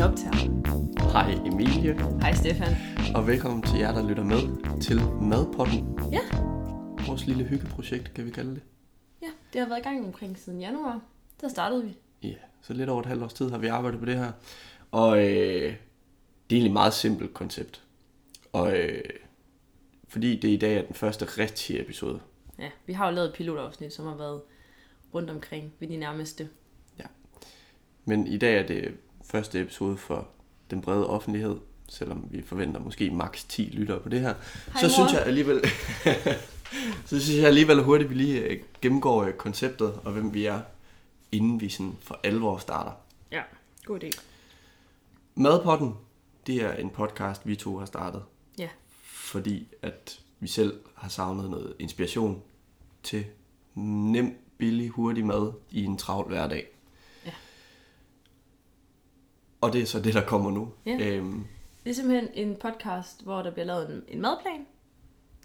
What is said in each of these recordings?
Den optager. Hej Emilie, Hej Stefan. og velkommen til jer, der lytter med til Madpotten. Ja. Vores lille hyggeprojekt, kan vi kalde det. Ja, det har været i gang omkring siden januar. Der startede vi. Ja, så lidt over et halvt års tid har vi arbejdet på det her. Og øh, det er egentlig et meget simpelt koncept. Og øh, fordi det i dag er den første rigtige episode. Ja, vi har jo lavet et pilotafsnit, som har været rundt omkring ved de nærmeste. Men i dag er det første episode for den brede offentlighed, selvom vi forventer måske maks 10 lyttere på det her. Hej, så mor. synes jeg alligevel, så synes jeg alligevel hurtigt, at vi lige øh, gennemgår øh, konceptet og hvem vi er, inden vi sådan for alvor starter. Ja, god idé. Madpotten, det er en podcast, vi to har startet, Ja, fordi at vi selv har savnet noget inspiration til nem, billig, hurtig mad i en travl hverdag. Og det er så det, der kommer nu. Ja. Øhm, det er simpelthen en podcast, hvor der bliver lavet en, en madplan.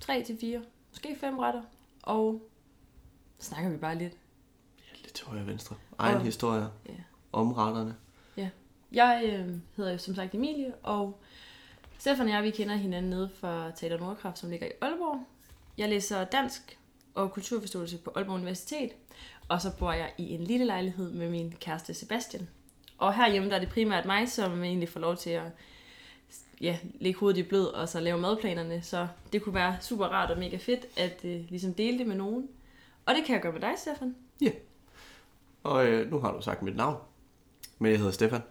3 til 4, måske 5 retter. Og så snakker vi bare lidt. ja, lidt til højre og venstre. Egen Og- historie Ja. om retterne. Ja. Jeg øh, hedder jo som sagt Emilie, og Stefan og jeg, vi kender hinanden nede fra Teater Nordkraft, som ligger i Aalborg. Jeg læser dansk og kulturforståelse på Aalborg Universitet, og så bor jeg i en lille lejlighed med min kæreste Sebastian. Og herhjemme der er det primært mig, som egentlig får lov til at ja, lægge hovedet i blød og så lave madplanerne, så det kunne være super rart og mega fedt at øh, ligesom dele det med nogen. Og det kan jeg gøre med dig, Stefan. Og øh, nu har du sagt mit navn, men jeg hedder Stefan.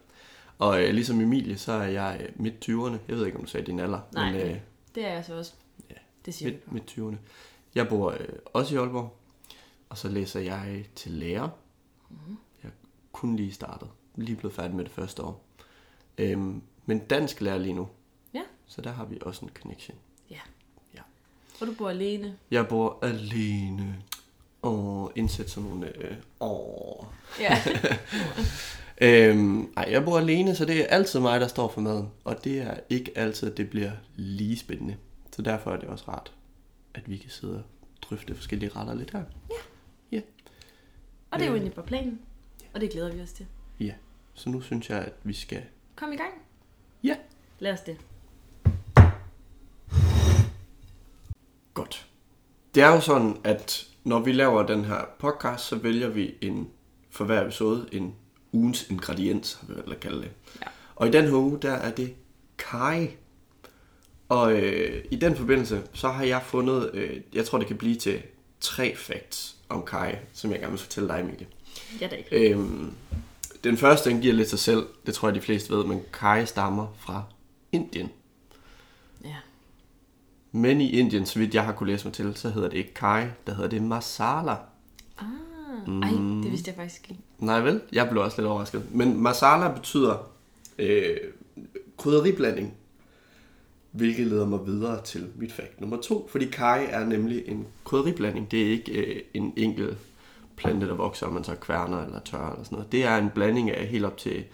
Og øh, ligesom Emilie, så er jeg øh, midt 20'erne. Jeg ved ikke, om du sagde din alder, Nej. men øh, Det er jeg så også. Ja, Det siger midt, midt 20'erne. Jeg bor øh, også i Aalborg, og så læser jeg til lærer. Mhm. Jeg er kun lige startet, lige blevet færdig med det første år. Øhm, men dansk lærer lige nu, Ja. så der har vi også en connection. Ja. Ja. Og du bor alene. Jeg bor alene. Og indsæt sådan nogle... Øh, åh. Ja. Øhm, ej, jeg bor alene, så det er altid mig, der står for maden. Og det er ikke altid, at det bliver lige spændende. Så derfor er det også rart, at vi kan sidde og drøfte forskellige retter lidt her. Og det er jo Øh. egentlig på planen. Og det glæder vi os til. Ja, så nu synes jeg, at vi skal... Kom i gang. Ja. Lad os det. Godt. Det er jo sådan, at når vi laver den her podcast, så vælger vi en, for hver episode en ugens ingrediens, har vi valgt at kalde det. Ja. Og i den her uge, der er det kaj. Og øh, i den forbindelse, så har jeg fundet, øh, jeg tror det kan blive til tre facts om kaj, som jeg gerne vil fortælle dig, Emilie. Ja, da ikke. Øhm, den første, den giver lidt sig selv, det tror jeg de fleste ved, men kaj stammer fra Indien. Ja. Men i Indien, så vidt jeg har kunne læse mig til, så hedder det ikke kaj, der hedder det masala. Ah. Ej, det vidste jeg faktisk ikke. Nej vel? Jeg blev også lidt overrasket. Men masala betyder øh, krydderiblanding, hvilket leder mig videre til mit fakt nummer to. Fordi kaj er nemlig en krydderiblanding. Det er ikke øh, en enkelt plante, der vokser, og man så kværner eller tørrer eller sådan noget. Det er en blanding af helt op til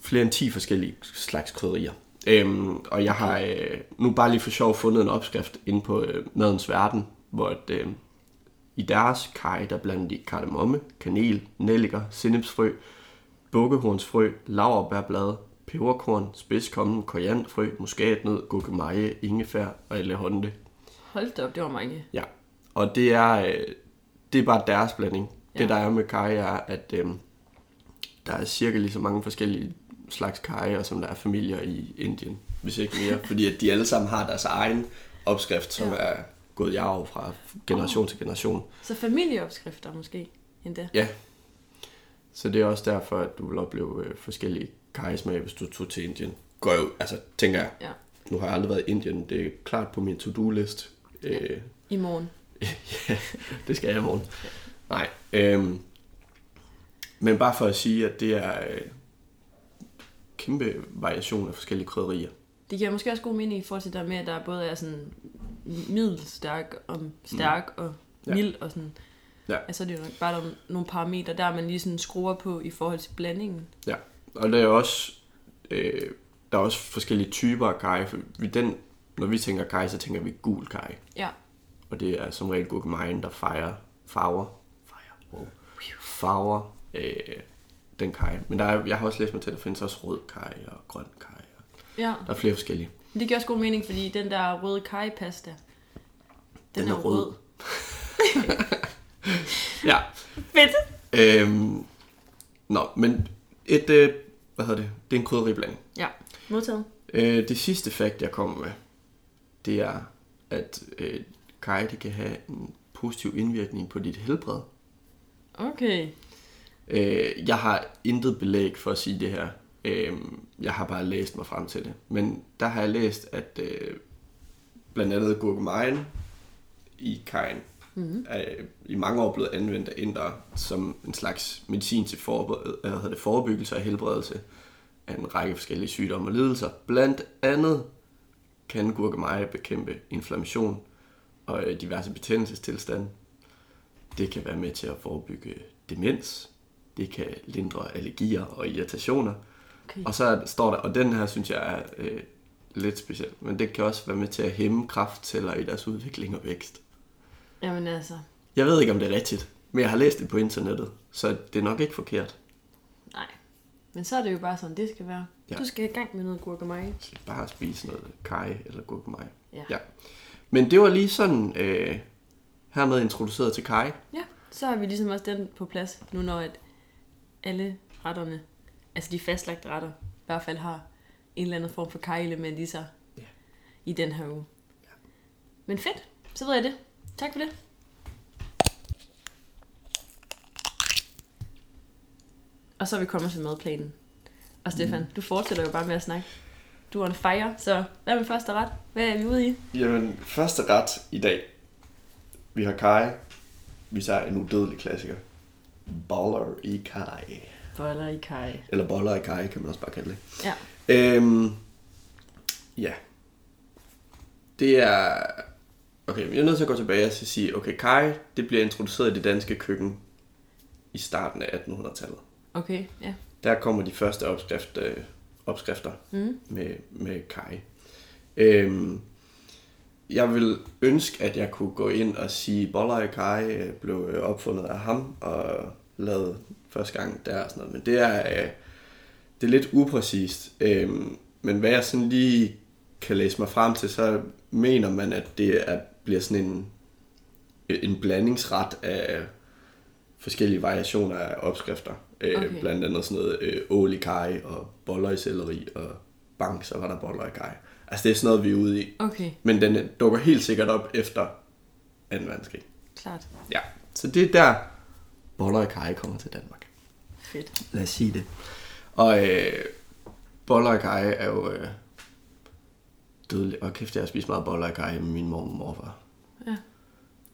flere end 10 forskellige slags krydderier. Øhm, og jeg har øh, nu bare lige for sjov fundet en opskrift inde på øh, Madens Verden, hvor at, øh, i deres kaj, der blander de kardemomme, kanel, nelliker, sennepsfrø, bukkehornsfrø, laurbærblad, peberkorn, spidskommen, korianderfrø, muskatnød, gurkemeje, ingefær og elehonde. Hold da op, det var mange. Ja, og det er, øh, det er bare deres blanding. Ja. Det der er med kaj er, at øh, der er cirka lige så mange forskellige slags kajer, som der er familier i Indien, hvis ikke mere. fordi at de alle sammen har deres egen opskrift, som Ja. er gået i arv fra generation til generation. Så familieopskrifter måske endda. Ja. Så det er også derfor, at du vil opleve øh, forskellige kajesmag, hvis du tog til Indien. Går jo, altså tænker jeg, Ja. nu har jeg aldrig været i Indien, det er klart på min to-do-list. Øh, I morgen. Ja, det skal jeg i morgen. Nej, øhm, men bare for at sige, at det er øh, kæmpe variation af forskellige krydderier. Det giver måske også god mening i forhold til der med, at der både er sådan middelstærk og stærk og Mm. Ja. mild og sådan. Ja. Altså det er jo bare nogle, nogle parametre, der man lige sådan skruer på i forhold til blandingen. Ja, og der er også, øh, der er også forskellige typer af kaj. For vi den, når vi tænker kaj, så tænker vi gul kaj. Ja. Og det er som regel gurkemejen, der fejrer farver. Fejrer, wow. Farver øh, den kaj. Men der er, jeg har også læst mig til, at der findes også rød kaj og grøn kaj. Ja, Der er flere forskellige. det giver også god mening, fordi den der røde kaj-pasta, den, Den er er rød. rød. Ja. Fedt! Øhm, nå, men et, øh, hvad hedder det? Det er en krydderiblanding. Ja, modtaget. Øh, det sidste fakt, jeg kommer med, det er, at øh, kaj, det kan have en positiv indvirkning på dit helbred. Okay. Øh, jeg har intet belæg for at sige det her. Øh, jeg har bare læst mig frem til det. Men der har jeg læst, at øh, blandt andet gurkemejen i kajen mm-hmm. er i mange år blevet anvendt af indere som en slags medicin til forbe- det, forebyggelse og helbredelse af en række forskellige sygdomme og lidelser. Blandt andet kan gurkemeje bekæmpe inflammation og øh, diverse betændelsestilstande. Det kan være med til at forebygge demens. Det kan lindre allergier og irritationer. okay. Og så er- står der, og den her synes jeg er øh, lidt speciel, men det kan også være med til at hæmme kraftceller i deres udvikling og vækst. Jamen altså, Jeg ved ikke, om det er rigtigt, men jeg har læst det på internettet, så det er nok ikke forkert. nej. Men så er det jo bare sådan, det skal være. Ja. Du skal i gang med noget gurkemeje. Bare spise noget kaj eller gurkemeje. Ja. Ja. Men det var lige sådan øh, hermed introduceret til kaj. ja. Så har vi ligesom også den på plads, nu når at alle retterne, altså de fastlagte retter, i hvert fald har en eller anden form for kaj-element i sig Ja. i den her uge. Men fedt, så ved jeg det. Tak for det. Og så er vi kommet til madplanen. Og Stefan, mm. du fortsætter jo bare med at snakke. Du er en fire, så hvad med første ret? Hvad er vi ude i? Jamen, første ret i dag. Vi har kaj. Vi tager en udødelig klassiker. Boller i kaj. Boller i kaj. Eller boller i kaj, kan man også bare kalde det. Ja. Øhm, ja. Det er... Okay, jeg er nødt til at gå tilbage og sige, okay, kaj, det bliver introduceret i det danske køkken i starten af 1800-tallet. Okay, ja. Der kommer de første opskrift, øh, opskrifter Mm. med, med kaj. Øhm, jeg vil ønske, at jeg kunne gå ind og sige, boller i kaj øh, blev øh, opfundet af ham og lavet første gang der og sådan noget. Men det er, øh, det er lidt upræcist. Øhm, men hvad jeg sådan lige kan læse mig frem til, så mener man, at det er, bliver sådan en, en blandingsret af forskellige variationer af opskrifter. Øh, Okay. Blandt andet sådan noget øh, ål i kaj og boller i selleri og bang, så var der boller i kaj. Altså det er sådan noget, vi er ude i. Okay, Men den dukker helt sikkert op efter 2. verdenskrig. klart. Ja, så det er der boller i kaj kommer til Danmark. Fedt. Lad os sige det. Og øh, boller i kaj er jo øh, dødelig. Og kæft, jeg har spist meget boller i kaj med min mor og morfar. Ja.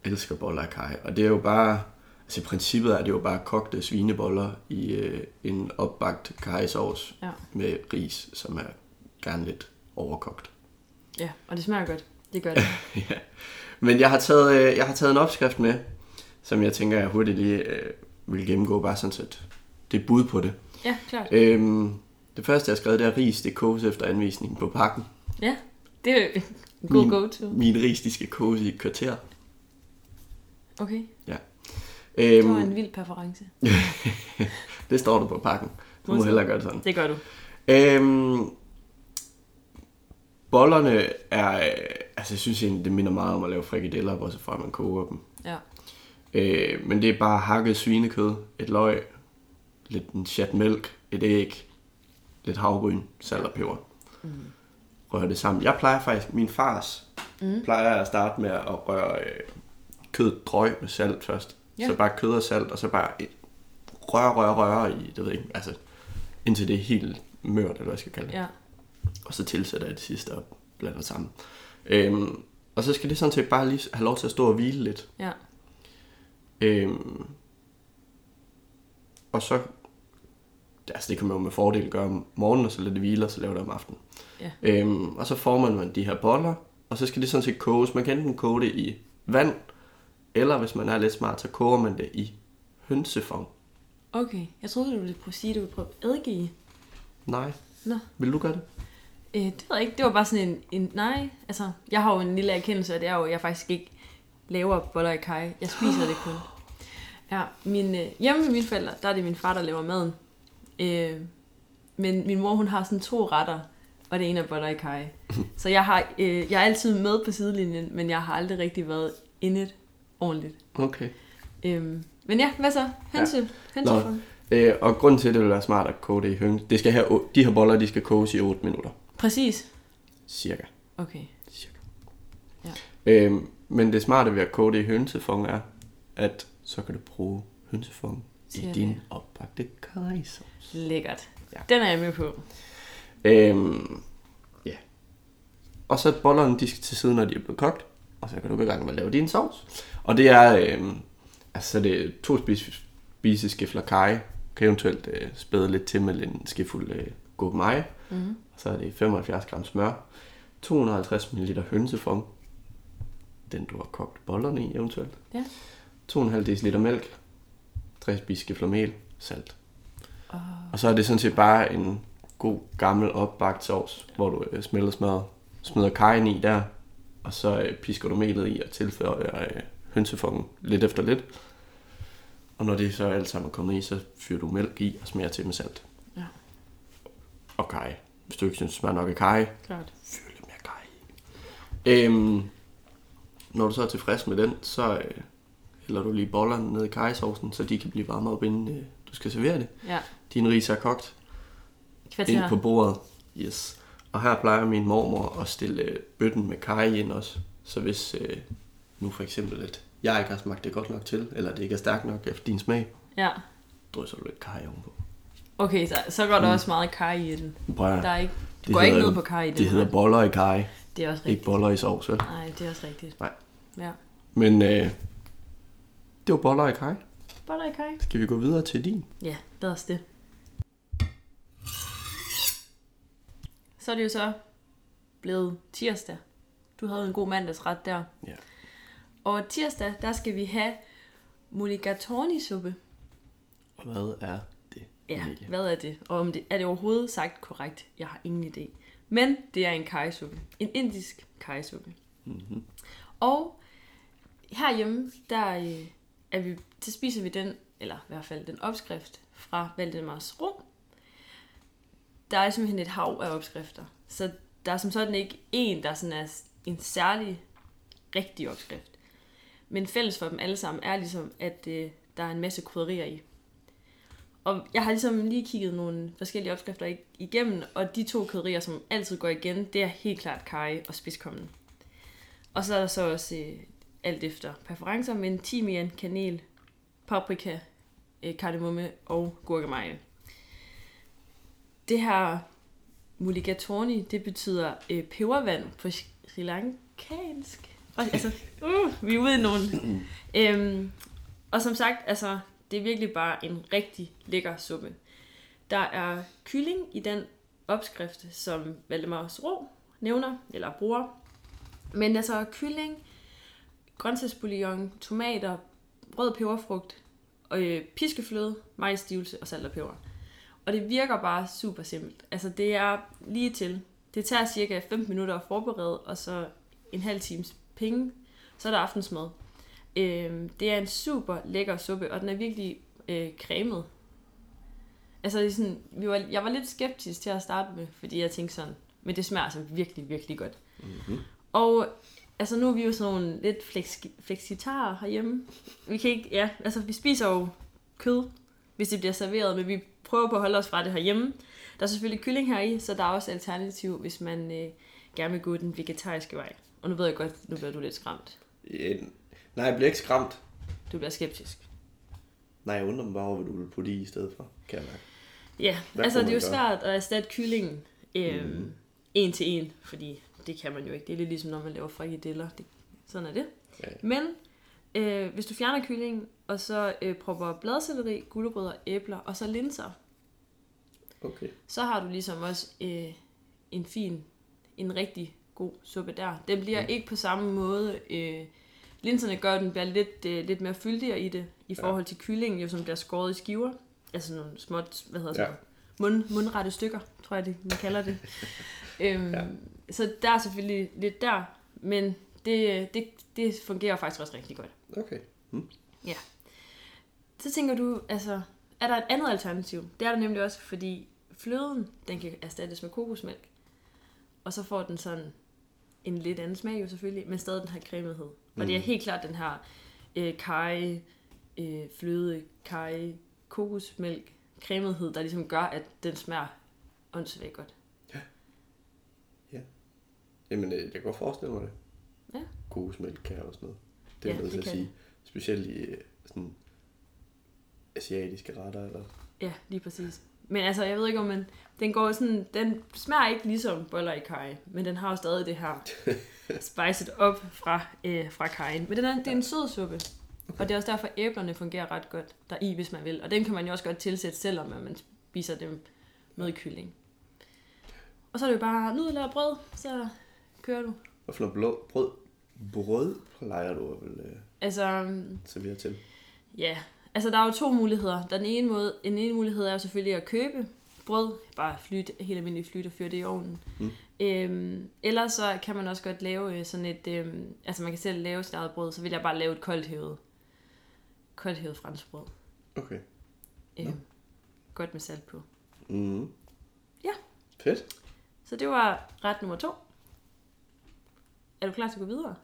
Jeg elsker boller i kaj. Og det er jo bare... Altså i princippet er det jo bare kogte svineboller i øh, en opbagt kajsovs Ja. med ris, som er gerne lidt overkogt. Ja, og det smager godt. Det gør det. ja. Men jeg har, taget, øh, jeg har taget en opskrift med, som jeg tænker, jeg hurtigt lige øh, vil gennemgå, bare sådan set. Det er bud på det. Ja, klart. Øhm, det første, jeg har skrevet, det er ris, det koges efter anvisningen på pakken. Ja, det er en god Min- go-to. Min ris, de skal koges i et kvarter. Okay, Øhm, det var en vild præference. det står der på pakken. Du må hellere gøre det sådan. Det gør du. Øhm, bollerne er, altså jeg synes egentlig, det minder meget om at lave frikadeller, bortset fra at man koger dem. Ja. Øh, men det er bare hakket svinekød, et løg, lidt en chat mælk, et æg, lidt havgryn, salt og peber. Mm. Rør det sammen. Jeg plejer faktisk, min fars, mm. plejer at starte med at røre øh, kød drøg med salt først. Ja. Så bare kød og salt, og så bare røre, røre, røre i, det ved ikke, altså indtil det er helt mørt, eller hvad jeg skal kalde det. Ja. Og så tilsætter jeg det sidste og blander sammen. Øhm, og så skal det sådan set bare lige have lov til at stå og hvile lidt. Ja. Øhm, og så, altså det kan man jo med fordel gøre om morgenen, og så lade det hvile, og så lave det om aftenen. Ja. Øhm, og så former man de her boller, og så skal det sådan set koges. Man kan enten koge det i vand, eller hvis man er lidt smart, så koger man det i hønsefong. Okay, jeg troede, du ville prøve at sige, at du ville prøve eddike i. Nej. Nå. Vil du gøre det? Øh, det ved jeg ikke. Det var bare sådan en, en... Nej, altså... Jeg har jo en lille erkendelse af det, er jo, at jeg faktisk ikke laver boller i kaj. Jeg spiser det kun. Ja, min, øh, hjemme med mine forældre, der er det min far, der laver maden. Øh, men min mor, hun har sådan to retter, og det ene er boller i kaj. Så jeg, har, øh, jeg er altid med på sidelinjen, men jeg har aldrig rigtig været inde ordentligt. Okay. Øhm, men ja, hvad så? Hønse, ja. hønseform. Øh, og grund til, at det vil være smart at koge det i høns, det skal have, de her boller, de skal koges i 8 minutter. Præcis. Cirka. Okay. Cirka. Ja. Øhm, men det smarte ved at koge det i hønsefong er, at så kan du bruge hønsefong i din opbagte kajsauce. Lækkert. Ja. Den er jeg med på. Øhm, ja. Og så bollerne, de skal til siden, når de er blevet kogt. Og så kan du gå i gang med at lave din sovs. Og det er, øhm, altså det er to spise, spiseskefler kaj. Kan eventuelt øh, spæde lidt til med en skefuld øh, gurkemeje. Mm-hmm. Så er det 75 gram smør. 250 ml hønsefong. Den du har kogt bollerne i eventuelt. Ja. 2,5 dl mælk. 3 spiseskefler mel. Salt. Oh. Og så er det sådan set bare en god gammel opbagt sovs, hvor du øh, smelter smøret, smider kajen i der, og så øh, pisker du melet i og tilføjer øh, hønsefongen lidt efter lidt. Og når det så alt sammen er kommet i, så fyrer du mælk i og smager til med salt. Ja. Og kaj. Hvis du ikke synes, det smager nok af kaj, Klart. fyr lidt mere kaj i. Øhm, når du så er tilfreds med den, så øh, hælder du lige bollerne ned i kajsaucen, så de kan blive varmet op, inden øh, du skal servere det. Ja. Din ris er kogt ind Kvarter. på bordet. Yes. Og her plejer min mormor at stille øh, bøtten med kaj ind også. Så hvis øh, nu for eksempel, at jeg ikke har smagt det godt nok til, eller det ikke er stærkt nok efter din smag, Ja. drysser du lidt kaj ovenpå. Okay, så, så går der Mm. også meget kaj i den. Prøv Der er ikke, du Det går ikke hedder- ned på kaj i den. det hedder ret? boller i kaj, Det er også ikke rigtigt. boller i sovs, vel? Nej, det er også rigtigt. Nej. Ja. Men øh, det var boller i kaj. Boller i kaj. Skal vi gå videre til din? Ja, lad os det. Så er det jo så blevet tirsdag. Du havde en god mandagsret der. Ja. Og tirsdag, der skal vi have mulligatawny-suppe. Hvad er det? Ja, Emilie? hvad er det? Og om det, er det overhovedet sagt korrekt? Jeg har ingen idé. Men det er en kajsuppe. En indisk kajsuppe. Mm-hmm. Og herhjemme, der, øh, er vi, så spiser vi den, eller i hvert fald den opskrift fra Valdemars Ro. Der er simpelthen et hav af opskrifter. Så der er som sådan ikke en, der sådan er en særlig rigtig opskrift. Men fælles for dem alle sammen er ligesom, at øh, der er en masse krydderier i. Og jeg har ligesom lige kigget nogle forskellige opskrifter igennem, og de to krydderier, som altid går igen, det er helt klart kaj og spidskommen. Og så er der så også øh, alt efter præferencer, men timian, kanel, paprika, øh, kardemomme og gurkemeje. Det her mulligatawny, det betyder øh, pebervand på Sri Lankansk. Og, altså, uh, vi er ude i nogle. øhm, og som sagt, altså, det er virkelig bare en rigtig lækker suppe. Der er kylling i den opskrift, som Valdemars Ro nævner, eller bruger. Men altså kylling, grøntsagsbouillon, tomater, rød peberfrugt, og øh, piskefløde, majsstivelse og salt og peber. Og det virker bare super simpelt. Altså det er lige til. Det tager cirka 15 minutter at forberede, og så en halv times penge. Så er der aftensmad. Øh, det er en super lækker suppe, og den er virkelig øh, cremet. Altså det sådan, vi var, jeg var lidt skeptisk til at starte med, fordi jeg tænkte sådan, men det smager altså virkelig, virkelig godt. Mm-hmm. Og altså nu er vi jo sådan nogle lidt flex, flexitarer herhjemme. Vi kan ikke, ja, altså vi spiser jo kød, hvis det bliver serveret, men vi prøver på at holde os fra det herhjemme. Der er selvfølgelig kylling her i, så der er også alternativ, hvis man øh, gerne vil gå den vegetariske vej. Og nu ved jeg godt, nu bliver du lidt skræmt. Øh, nej, jeg bliver ikke skræmt. Du bliver skeptisk. Nej, jeg undrer mig bare over, hvad du vil putte i i stedet for, kan jeg mærke. Ja, Hvad altså det er jo gøre? svært at erstatte kyllingen Mhm. mm. en til en, fordi det kan man jo ikke. Det er lidt ligesom, når man laver frikadeller. Det, sådan er det. Ja. Men øh, hvis du fjerner kyllingen, og så øh, propper bladcelleri, gulerødder, æbler og så linser, Okay. så har du ligesom også øh, en fin, en rigtig god suppe der. Den bliver Mm. ikke på samme måde... Øh, linserne gør, at den bliver lidt, øh, lidt mere fyldigere i det, i Ja. forhold til kyllingen, jo, som bliver skåret i skiver. Altså nogle småt, hvad hedder Ja. ja. mund, mundrette stykker, tror jeg, det, man kalder det. øhm, Ja. ja. Så der er selvfølgelig lidt der, men det, det, det fungerer faktisk også rigtig godt. Okay. Så tænker du, altså, er der et andet alternativ. Det er der nemlig også, fordi fløden, den kan erstattes med kokosmælk. Og så får den sådan en lidt anden smag jo selvfølgelig, men stadig den her cremelighed. Mm. Og det er helt klart den her øh, kaj, øh, fløde, kaj, kokosmælk, cremelighed, der ligesom gør, at den smager åndssvagt godt. Jamen, øh, jeg kan godt forestille mig det. Ja. Kokosmælk kan også noget. Det er Ja, jeg til at sige. Specielt i øh, sådan asiatiske retter. Eller... Ja, lige præcis. Men altså, jeg ved ikke om man... Den går sådan... Den smager ikke ligesom boller i kaj, men den har jo stadig det her spiced op fra, øh, fra kajen. Men den er, det er en sød suppe. Og det er også derfor, æblerne fungerer ret godt deri, hvis man vil. Og dem kan man jo også godt tilsætte, selvom at man spiser dem med kylling. Og så er det jo bare nudler og brød, så kører du. Hvad for noget blå, brød, brød plejer du at vil, øh, Altså, servere til? Ja, altså der er jo to muligheder. Den ene, måde, en ene mulighed er jo selvfølgelig at købe brød, bare flyt, helt almindeligt flyt og fyre det i ovnen. Mm. Øhm, eller så kan man også godt lave øh, sådan et, øhm, altså man kan selv lave sit eget brød, så vil jeg bare lave et koldt hævet, koldt hævet franskbrød. Okay. Øhm, godt med salt på. Mm. Ja. Fedt. Så det var ret nummer to. Er du klar til at gå videre?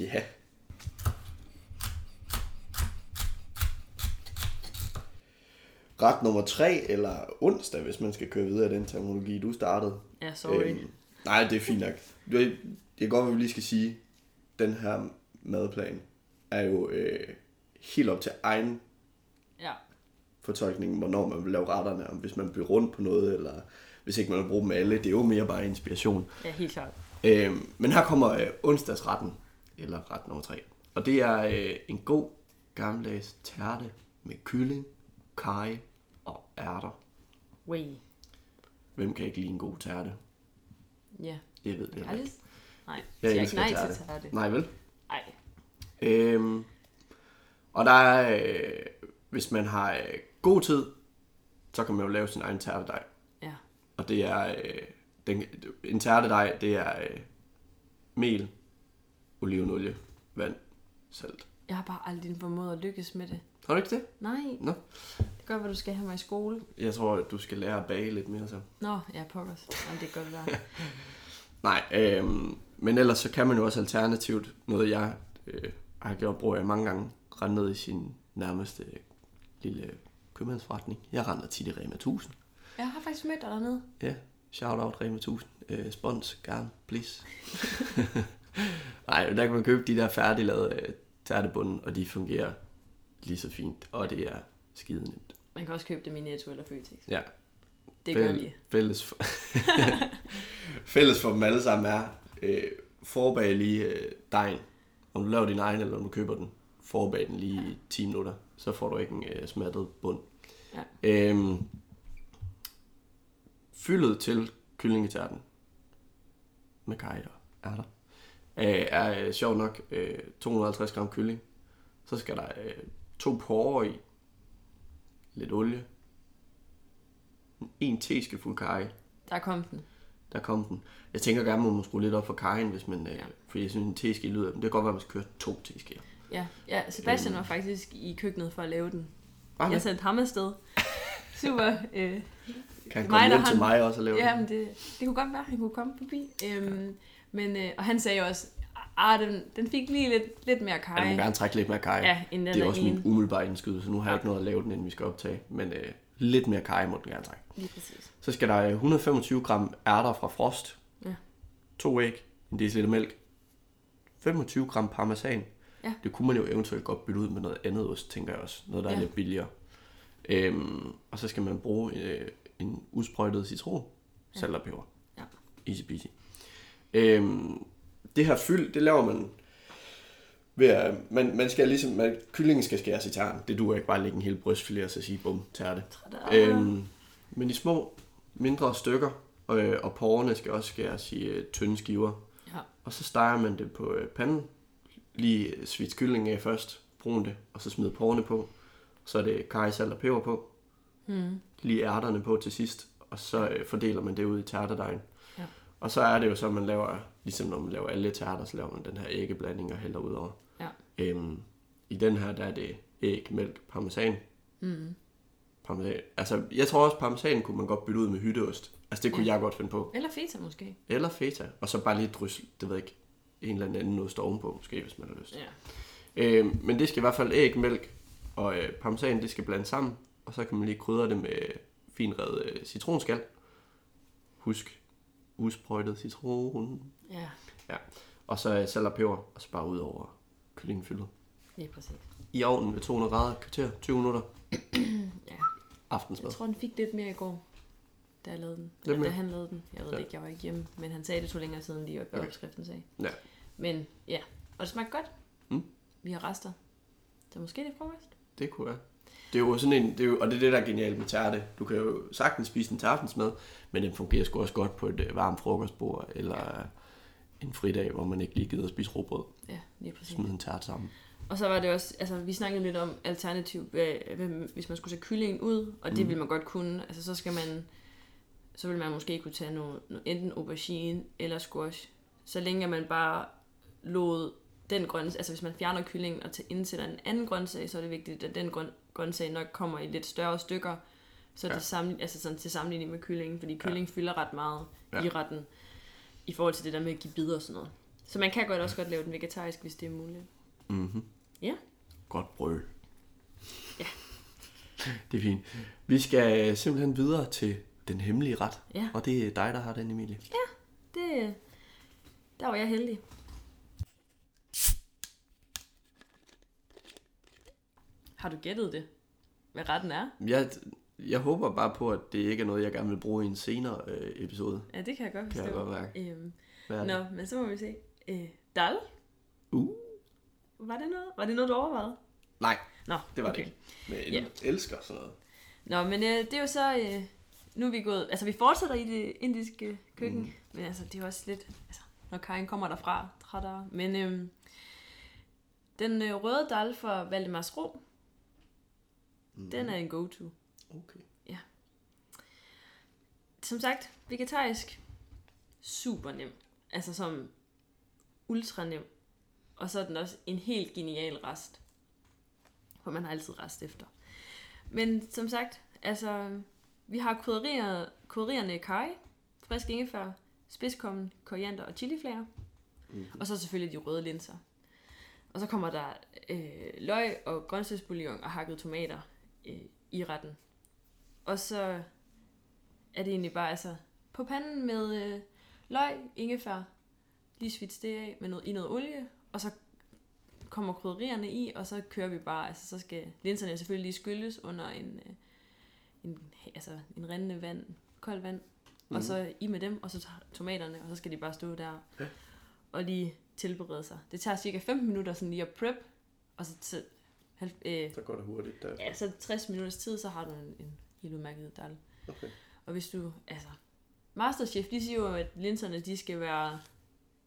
Ja. Ret nummer tre, eller onsdag, hvis man skal køre videre i den terminologi, du startede. Ja, sorry. Øhm, nej, det er fint nok. Jeg kan godt, at vi lige skal sige, den her madplan er jo øh, helt op til egen Ja. fortolkning, hvornår man vil lave retterne, om hvis man bliver rundt på noget, eller hvis ikke man vil bruge dem alle. Det er jo mere bare inspiration. ja, helt klart. Øhm, men her kommer øh, onsdagsretten, eller ret nummer tre. Og det er øh, en god gammeldags tærte med kylling, kaj og ærter. Way. Hvem kan ikke lide en god tærte? Ja. Jeg ved det heller ikke. Nej, Jeg jeg ikke nej tærte. til tærte. Nej, vel? Nej. Øhm, og der er, øh, hvis man har øh, god tid, så kan man jo lave sin egen tærtedej. Ja. Og det er, øh, den, en tærtedej, det er øh, mel, olivenolie, vand, salt. Jeg har bare aldrig formået at lykkes med det. Har du ikke det? Nej. Nå. Det gør, hvad du skal have mig i skole. Jeg tror, at du skal lære at bage lidt mere så. Nå, ja, pokkers. Jamen, det er godt være. Nej, øhm, men ellers så kan man jo også alternativt, noget jeg øh, har gjort brug af mange gange, rende ned i sin nærmeste øh, lille købmandsforretning. Jeg render tit i Rema 1000. Jeg har faktisk mødt dig dernede. Ja, shout out Rema 1000. Øh, spons, gerne, please. Nej, der kan man købe de der færdiglavede øh, tærtebunden, og de fungerer lige så fint, og det er skide nemt. Man kan også købe dem i Netto eller Føtex. Ja, Det gør Fæl- de. Fælles for, fælles for dem alle sammen er, øh, forbag lige øh, dejen. Om du laver din egen, eller om du køber den, forbag den lige i 10 minutter. Så får du ikke en øh, smattet bund. Ja. Øhm, fyldet til kyllingetærten med kaj og ærter øh, er øh, sjovt nok øh, 250 gram kylling. Så skal der øh, to porre i, lidt olie, en teskefuld kaj, Der kom den. der kom den. Jeg tænker gerne, at man må skrue lidt op for kajen, hvis man, øh, Ja. fordi jeg synes, en teske lyder, men det kan godt være, at man skal køre to teskeer. Ja, ja Sebastian var faktisk i køkkenet for at lave den. Bare Jeg sendte ham afsted. Super. Øh, kan mig, komme der hjem til han- mig også og lave ja, den. men det, det kunne godt være, han kunne komme forbi. Øhm, men, øh, og han sagde også, at den, den fik lige lidt, lidt mere Ja, du kaj. må gerne trække lidt mere kaj. Ja, end den det er er også min umiddelbare indskydelse, nu har jeg Ja. ikke noget at lave den, inden vi skal optage. Men øh, lidt mere kaj må den gerne trække. Lige præcis. Så skal der øh, 125 gram ærter fra frost. Ja. To æg, en deciliter mælk. 25 gram parmesan. Ja. Det kunne man jo eventuelt godt bytte ud med noget andet ost, tænker jeg også. Noget, der er Ja. lidt billigere. Øhm, og så skal man bruge øh, en usprøjtet citron, salt og peber. Ja. Easy peasy. Øhm, det her fyld, det laver man ved at, man, man skal ligesom, man, kyllingen skal skæres i tern. Det duer ikke bare at lægge en hel brystfilet og så sige, bum, tærte. Øhm, men i små, mindre stykker, øh, og porrene skal også skæres i øh, tynde skiver. Ja. Og så steger man det på øh, panden. Lige svits kyllingen af først, brun det, og så smid porrene på. Så er det kaj, salt og peber på. Mm. Lige ærterne på til sidst, og så øh, fordeler man det ud i tærtedejen. Og så er det jo så, at man laver, ligesom når man laver alle tærter, så laver man den her æggeblanding og hælder ud over. Ja. Øhm, I den her, der er det æg, mælk, parmesan. Mm. parmesan. Altså, jeg tror også, parmesan kunne man godt bytte ud med hytteost. Altså, det kunne ja. jeg godt finde på. Eller feta måske. Eller feta. Og så bare lige drys, det ved jeg ikke, en eller anden ost ovenpå, måske, hvis man har lyst. Ja. Øh, men det skal i hvert fald æg, mælk og øh, parmesan, det skal blandes sammen. Og så kan man lige krydre det med finrevet øh, citronskal. Husk, usprøjtet citron. Ja, Ja. Og så øh, salt og peber, og så bare ud over kyllingefyldet. lige præcis. I ovnen ved 200 grader, kvarter, 20 minutter. Ja. Aftensmad. Jeg tror, den fik lidt mere i går, da jeg lavede den. Lidt Eller, da mere? han lavede den. Jeg ved Ja. det ikke, jeg var ikke hjemme. Men han sagde, det tog længere siden lige, hvad Okay. opskriften sagde. Ja. Men ja, og det smagte godt. Mm. Vi har rester. Så måske det er frokost. Det kunne være. Det er jo sådan en, det er jo, og det er det, der er genialt med tærte. Du kan jo sagtens spise den til aftensmad, men den fungerer sgu også godt på et øh, varmt frokostbord, eller øh, en fridag, hvor man ikke lige gider at spise råbrød. Ja, lige præcis. Smid en tært sammen. Og så var det også, altså vi snakkede lidt om alternativ, hvad, hvis man skulle tage kyllingen ud, og det Mm. vil man godt kunne. Altså så skal man, så vil man måske kunne tage noget, noget enten aubergine eller squash. Så længe man bare lod den grøntsag, altså hvis man fjerner kyllingen og indsætter en anden grøntsag, så er det vigtigt, at den grøn, grøntsag nok kommer i lidt større stykker, så Ja. det sammen, altså sådan til sammenligning med kyllingen, fordi kylling fylder ret meget Ja. i retten, i forhold til det der med at give bidder og sådan noget. Så man kan godt også godt lave den vegetarisk, hvis det er muligt. Mm-hmm. Ja. Godt brøl. Ja. Det er fint. Vi skal øh, simpelthen videre til den hemmelige ret. Ja. Og det er dig, der har den, Emilie. Det, der var jeg heldig. Har du gættet det? Hvad retten er? Jeg, jeg håber bare på, at det ikke er noget, jeg gerne vil bruge i en senere øh, episode. Ja, det kan jeg godt Kan jeg forstå. godt mærke. Øhm, nå, men så må vi se. Øh, dal? Uh. Var det noget? Var det noget, du overvejede? Nej, Nå, det var okay. det ikke. Men jeg Ja. elsker sådan noget. Nå, men øh, det er jo så... Øh, nu er vi gået... Altså, vi fortsætter i det indiske køkken. Mm. Men altså, det er også lidt... Altså, når Karin kommer derfra, trætter. Men øh, den øh, røde dal fra Valdemars Ro, mm. den er en go-to. Okay. Som sagt, vegetarisk, super nem. Altså som ultra nem. Og så er den også en helt genial rest. For man har altid rest efter. Men som sagt, altså, vi har krydderier, krydderierne kaj, frisk ingefær, spidskommen, koriander og chiliflager. Mm-hmm. Og så selvfølgelig de røde linser. Og så kommer der øh, løg og grøntsagsbouillon og hakkede tomater øh, i retten. Og så er det egentlig bare altså på panden med øh, løg, ingefær, lige svits det af med noget, i noget olie, og så kommer krydderierne i, og så kører vi bare, altså så skal linserne selvfølgelig lige skylles under en, øh, en, altså en rindende vand, koldt vand, mm. og så i med dem, og så tager tomaterne, og så skal de bare stå der Ja. og lige tilberede sig. Det tager cirka 15 minutter sådan lige at prep, og så, så halv- øh, Så går det hurtigt der. ja, så 60 minutters tid, så har du en, en helt udmærket dal. Okay. Og hvis du, altså, Masterchef, de siger jo, at linserne, de skal være,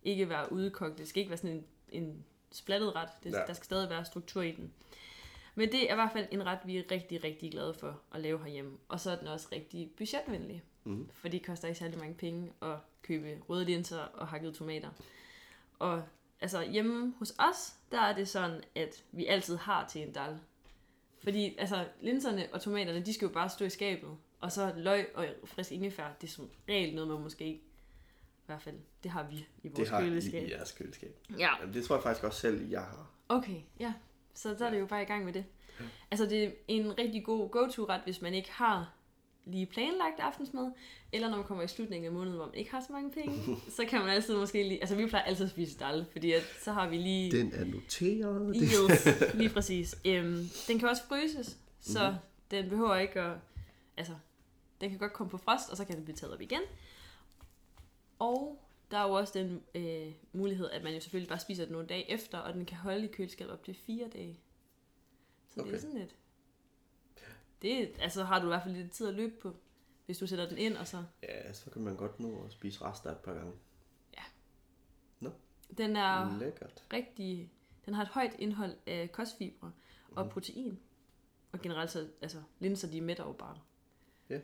ikke være udkogt. Det skal ikke være sådan en, en splattet ret. Det, Ja. Der skal stadig være struktur i den. Men det er i hvert fald en ret, vi er rigtig, rigtig glade for at lave herhjemme. Og så er den også rigtig budgetvenlig. Mhm. For det koster ikke særlig mange penge at købe røde linser og hakkede tomater. Og altså hjemme hos os, der er det sådan, at vi altid har til en dal. Fordi altså, linserne og tomaterne, de skal jo bare stå i skabet. Og så løg og frisk ingefær, det er som regel noget, man måske ikke... I hvert fald, det har vi i vores Det har køleskab. i jeres køleskab. Ja, Jamen, det tror jeg faktisk også selv, jeg har. okay, ja. Så der er det jo bare i gang med det. Altså, det er en rigtig god go-to-ret, hvis man ikke har lige planlagt aftensmad, eller når man kommer i slutningen af måneden, hvor man ikke har så mange penge, så kan man altid måske lige... Altså, vi plejer altid at spise dal, fordi at, så har vi lige... Den er noteret. Yes, lige præcis. Øhm, den kan også fryses, så mm-hmm. den behøver ikke at... Altså, den kan godt komme på frost, og så kan den blive taget op igen. Og der er jo også den øh, mulighed, at man jo selvfølgelig bare spiser den nogle dage efter, og den kan holde i køleskabet op til fire dage. Så okay. det er sådan lidt... Det altså har du i hvert fald lidt tid at løbe på, hvis du sætter den ind, og så... Ja, så kan man godt nå at spise rester et par gange. Den er Lækkert. rigtig... Den har et højt indhold af kostfibre og protein. Og generelt så, altså, linser, de mætter jo bare. Ja.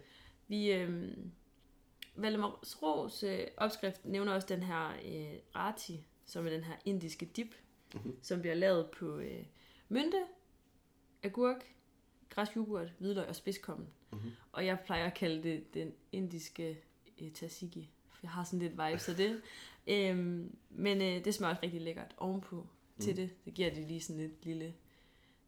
Vi, øh, Valdemars Ros øh, opskrift nævner også den her øh, rati, som er den her indiske dip, mm-hmm. som bliver lavet på øh, mynte, agurk, græsk yoghurt, hvidløg og spidskommen. Mm-hmm. Og jeg plejer at kalde det den indiske øh, tzatziki. For jeg har sådan lidt vibes af det. Øhm, men øh, det smager også rigtig lækkert ovenpå mm. til det. Det giver det lige sådan lidt lille...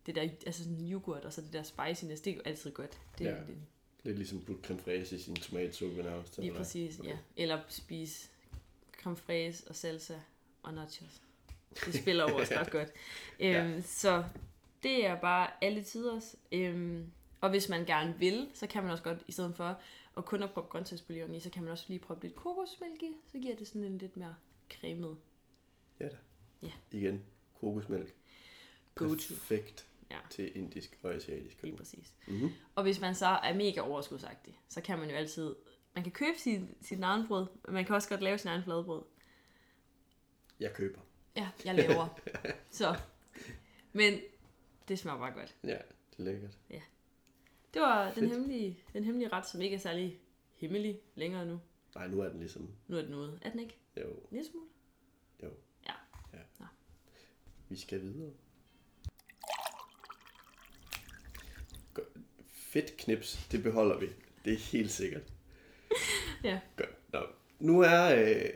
Det der, altså sådan yoghurt og så det der spiciness, det er jo altid godt. Det, Ja. ja. det, Lidt ligesom putte creme fraise i sin tomatsuppe nærmest. Lige præcis, ja. Eller spise creme fraise og salsa og nachos. Det spiller jo også ret godt. Øhm, Ja. Så det er bare alle tiders. Øhm, og hvis man gerne vil, så kan man også godt, i stedet for at kun at proppe grøntsagsbouillon i, så kan man også lige proppe lidt kokosmælk i. Så giver det sådan en lidt mere cremet. Ja da. Ja. Igen, kokosmælk. Go to. Perfekt Ja. til indisk og asiatisk Lige køkken. præcis. Mm-hmm. Og hvis man så er mega overskudsagtig, så kan man jo altid... Man kan købe sin, sin egen brød, men man kan også godt lave sin egen fladbrød. Jeg køber. Ja, jeg laver. så. Men det smager bare godt. Ja, det er lækkert. Det var den Fedt. hemmelige, den hemmelige ret, som ikke er særlig hemmelig længere nu. Nej, nu er den ligesom... Nu er den ude. Er den ikke? Jo, En lille smule? jo. Ja. ja. Nå. Vi skal videre. Fedt knips, det beholder vi. Det er helt sikkert. Ja. Godt. Nå. Nu er øh,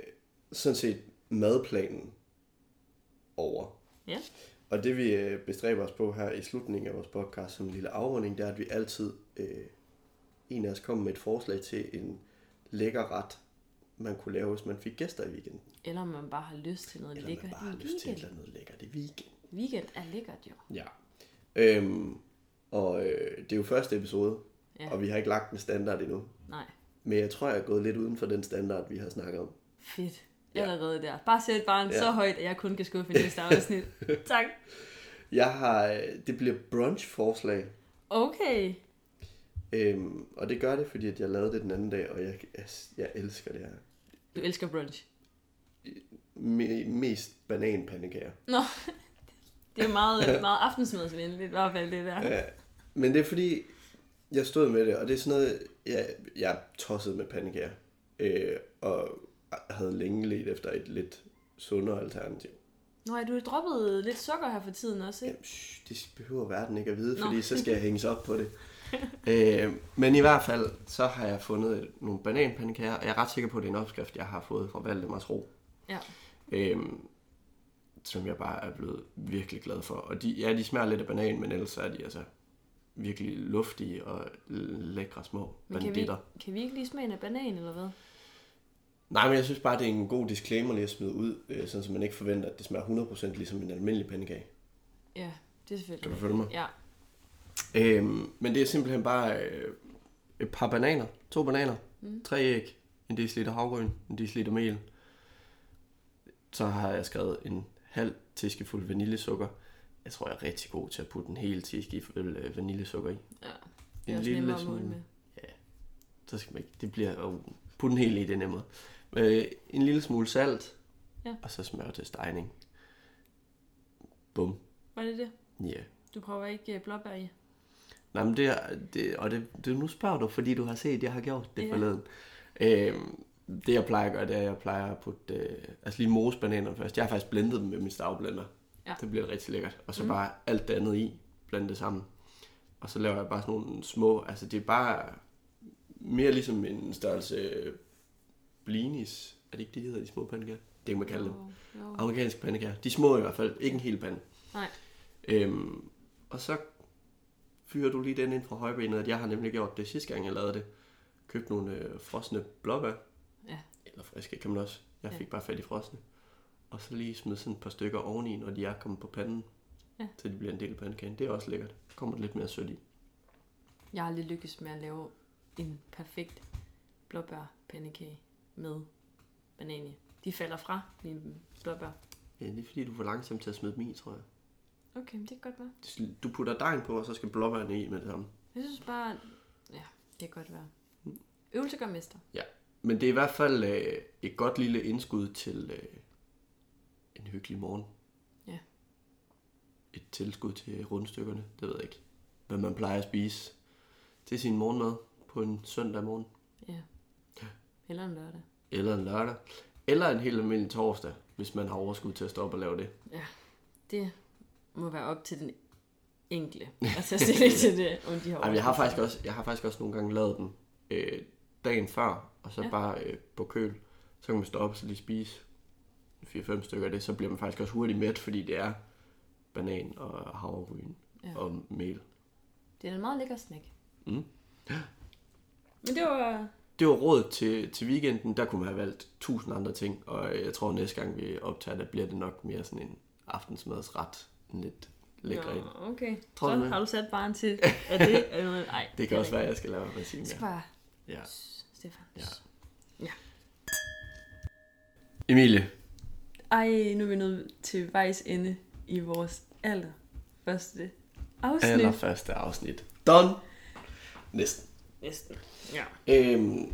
sådan set madplanen over. Ja. Og det vi øh, bestræber os på her i slutningen af vores podcast som en lille afrunding, det er, at vi altid, øh, en af os kommer med et forslag til en lækker ret, man kunne lave, hvis man fik gæster i weekenden. Eller om man bare har lyst til noget Eller lækkert man bare har lyst til et weekend. eller andet lækkert i weekend. Weekend er lækkert jo. Ja. Øhm, og øh, det er jo første episode, ja. og vi har ikke lagt en standard endnu. Nej. Men jeg tror, jeg er gået lidt uden for den standard, vi har snakket om. Fedt. Ja. Allerede der. Bare sæt barn Ja. så højt, at jeg kun kan skuffe i næste afsnit. tak. Jeg har, øh, det bliver brunch-forslag, Okay. øhm, og det gør det, fordi at jeg lavede det den anden dag, og jeg, jeg, jeg elsker det her. Du elsker brunch. Me, mest bananpandekager. Nå, det er meget, meget aftensmadsvenligt i hvert fald det der. Ja, men det er fordi, jeg stod med det, og det er sådan noget, jeg, jeg er tosset med pandekager. Øh, og havde længe let efter et lidt sundere alternativ. Nå, ja, du har droppet lidt sukker her for tiden også, ikke? Jamen, shh, det behøver verden ikke at vide, Nå. fordi så skal jeg hænges op på det. øh, men i hvert fald, så har jeg fundet nogle bananpandekager, og jeg er ret sikker på, at det er en opskrift, jeg har fået fra Valdemars Ro. Ja. Øhm, som jeg bare er blevet virkelig glad for. Og de, ja, de smager lidt af banan, men ellers er de altså virkelig luftige og lækre små Men kan vi, banditter. kan vi ikke lige smage en af banan, eller hvad? Nej, men jeg synes bare, det er en god disclaimer lige at smide ud, øh, sådan så man ikke forventer, at det smager 100% ligesom en almindelig pandekage. Ja, det er selvfølgelig. Kan du følge mig? Ja. Øhm, men det er simpelthen bare øh, et par bananer, to bananer, mm. tre æg, en deciliter havgryn, en deciliter mel. Så har jeg skrevet en halv teskefuld vaniljesukker. Jeg tror, jeg er rigtig god til at putte en hel teskefuld øh, vaniljesukker i. ja. Det En er også lille nemmere smule. med. Ja, så skal man ikke. Det bliver at putte en hel i, det er nemmere. Øh, en lille smule salt, Ja. og så smør til stegning. Bum. Var det det? Ja. Du prøver ikke øh, blåbær i? Nej, men det er, det, og det, det, nu spørger du, fordi du har set, at jeg har gjort det Ja. forleden. Øhm, det jeg plejer at gøre, det er, at jeg plejer at putte, øh, altså lige mose bananerne først. Jeg har faktisk blendet dem med min stavblender. Ja. Det bliver rigtig lækkert. Og så mm. bare alt det andet i, blande det sammen. Og så laver jeg bare sådan nogle små, altså det er bare mere ligesom en størrelse øh, blinis. Er det ikke det, de hedder, de små pandekager? Det kan man kalde dem. Jo, jo. Amerikanske pandekager. De små i hvert fald, ikke en hel pande. Nej. Øhm, og så fyrer du lige den ind fra højbenet, at jeg har nemlig gjort det sidste gang, jeg lavede det. Købt nogle øh, frosne blåbær, Ja. eller friske kan man også. Jeg Ja. fik bare fat i frosne. Og så lige smid sådan et par stykker oveni, når de er kommet på panden. Ja. Så de bliver en del af pandekagen. Det er også lækkert. Der kommer lidt mere sødt i. Jeg har aldrig lykkes med at lave en perfekt blåbær pandekage med banan i. De falder fra, mine blåbær. Ja, det er fordi, du er for langsom til at smide dem i, tror jeg. Okay, men det kan godt være. Du putter dejen på, og så skal blåbærne i med det samme. Jeg synes bare, ja, det kan godt være. Øvelse gør mester. Ja, men det er i hvert fald øh, et godt lille indskud til øh, en hyggelig morgen. Ja. Et tilskud til rundstykkerne, det ved jeg ikke. Hvad man plejer at spise til sin morgenmad på en søndag morgen. Ja. Eller en lørdag. Eller en lørdag. Eller en helt almindelig torsdag, hvis man har overskud til at stoppe og lave det. Ja, det må være op til den enkle at tage stilling til det, om de har Ej, men jeg har faktisk også, jeg har faktisk også nogle gange lavet den øh, dagen før, og så Ja. bare øh, på køl. Så kan man stå op og så lige spise 4-5 stykker af det, så bliver man faktisk også hurtigt mæt, fordi det er banan og havregryn ja. og mel. Det er en meget lækker snack. Mm. Men det var... Det var rådet til, til weekenden, der kunne man have valgt tusind andre ting, og øh, jeg tror næste gang vi optager, der bliver det nok mere sådan en aftensmadsret, en lidt lækker en. Nå, okay. Tror så du det? har du sat barn til, at det er noget... Ej, Det kan er også være, at jeg skal lave regi Jeg skal mere. bare... Ja. Stefan. Ja. Emilie, Ej, nu er vi nået til vejs ende i vores aller første afsnit. allerførste afsnit. Done. Næsten. Næsten. Ja. Øhm,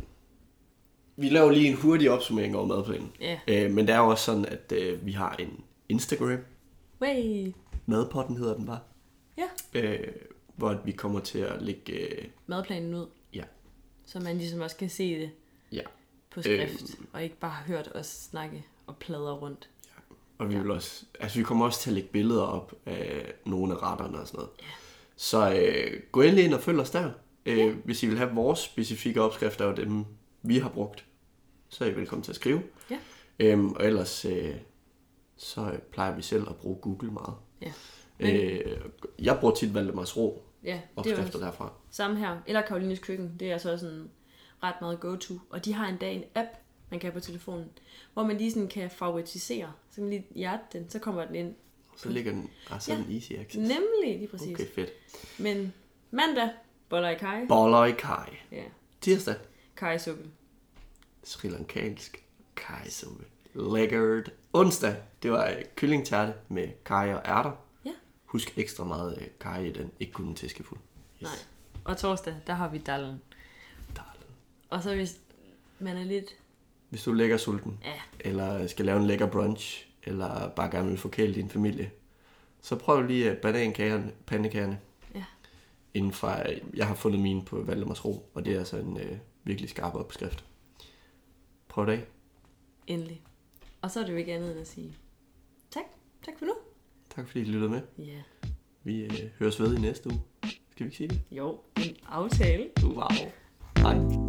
vi laver lige en hurtig opsummering over madplanen. Ja. Øh, men det er jo også sådan, at øh, vi har en Instagram. Way. Madpotten hedder den bare. Ja. Øh, hvor vi kommer til at lægge... Øh, Madplanen ud, ja, så man ligesom også kan se det ja. på skrift, øhm. og ikke bare har hørt os snakke og pladre rundt. Og vi Ja. vil også, altså vi kommer også til at lægge billeder op af nogle af retterne og sådan noget. Så øh, gå endelig ind og følg os der. Øh, Hvis I vil have vores specifikke opskrifter og dem, vi har brugt, så er I velkommen til at skrive. Ja. Øhm, og ellers, øh, så plejer vi selv at bruge Google meget. Ja. Øh, jeg bruger tit Valdemars Ro Ja, er opskrifter derfra. samme her. Eller Karolines Køkken, det er altså også en ret meget go-to. Og de har endda en app, man kan have på telefonen, hvor man lige sådan kan favoritisere. Så kan man lige hjerte den, så kommer den ind. Så ligger den altså Ja. en easy access. Nemlig, lige præcis. Okay, fedt. Men mandag, boller i kaj. Boller i kaj. Ja, Tirsdag, kajsuppe. Sri Lankansk kajsuppe. Lækkert. Onsdag, det var øh, kyllingtærte med kaj og ærter. Ja. Husk ekstra meget øh, kaj i den. Ikke kun en tæskefuld. Nej. Og torsdag, der har vi dallen. Darling. Og så hvis man er lidt... Hvis du er lækker sulten, Ja, eller skal lave en lækker brunch, eller bare gerne vil forkæle din familie, så prøv lige øh, banankagerne, pandekagerne. Inden fra, jeg har fundet mine på Valdemars Ro, og det er altså en øh, virkelig skarp opskrift. Prøv det af. endelig. Og så er det jo ikke andet end at sige tak. Tak for nu. Tak fordi I lyttede med. Ja. Vi øh, høres ved i næste uge. Skal vi ikke sige det? Jo, en aftale. Wow. Hej.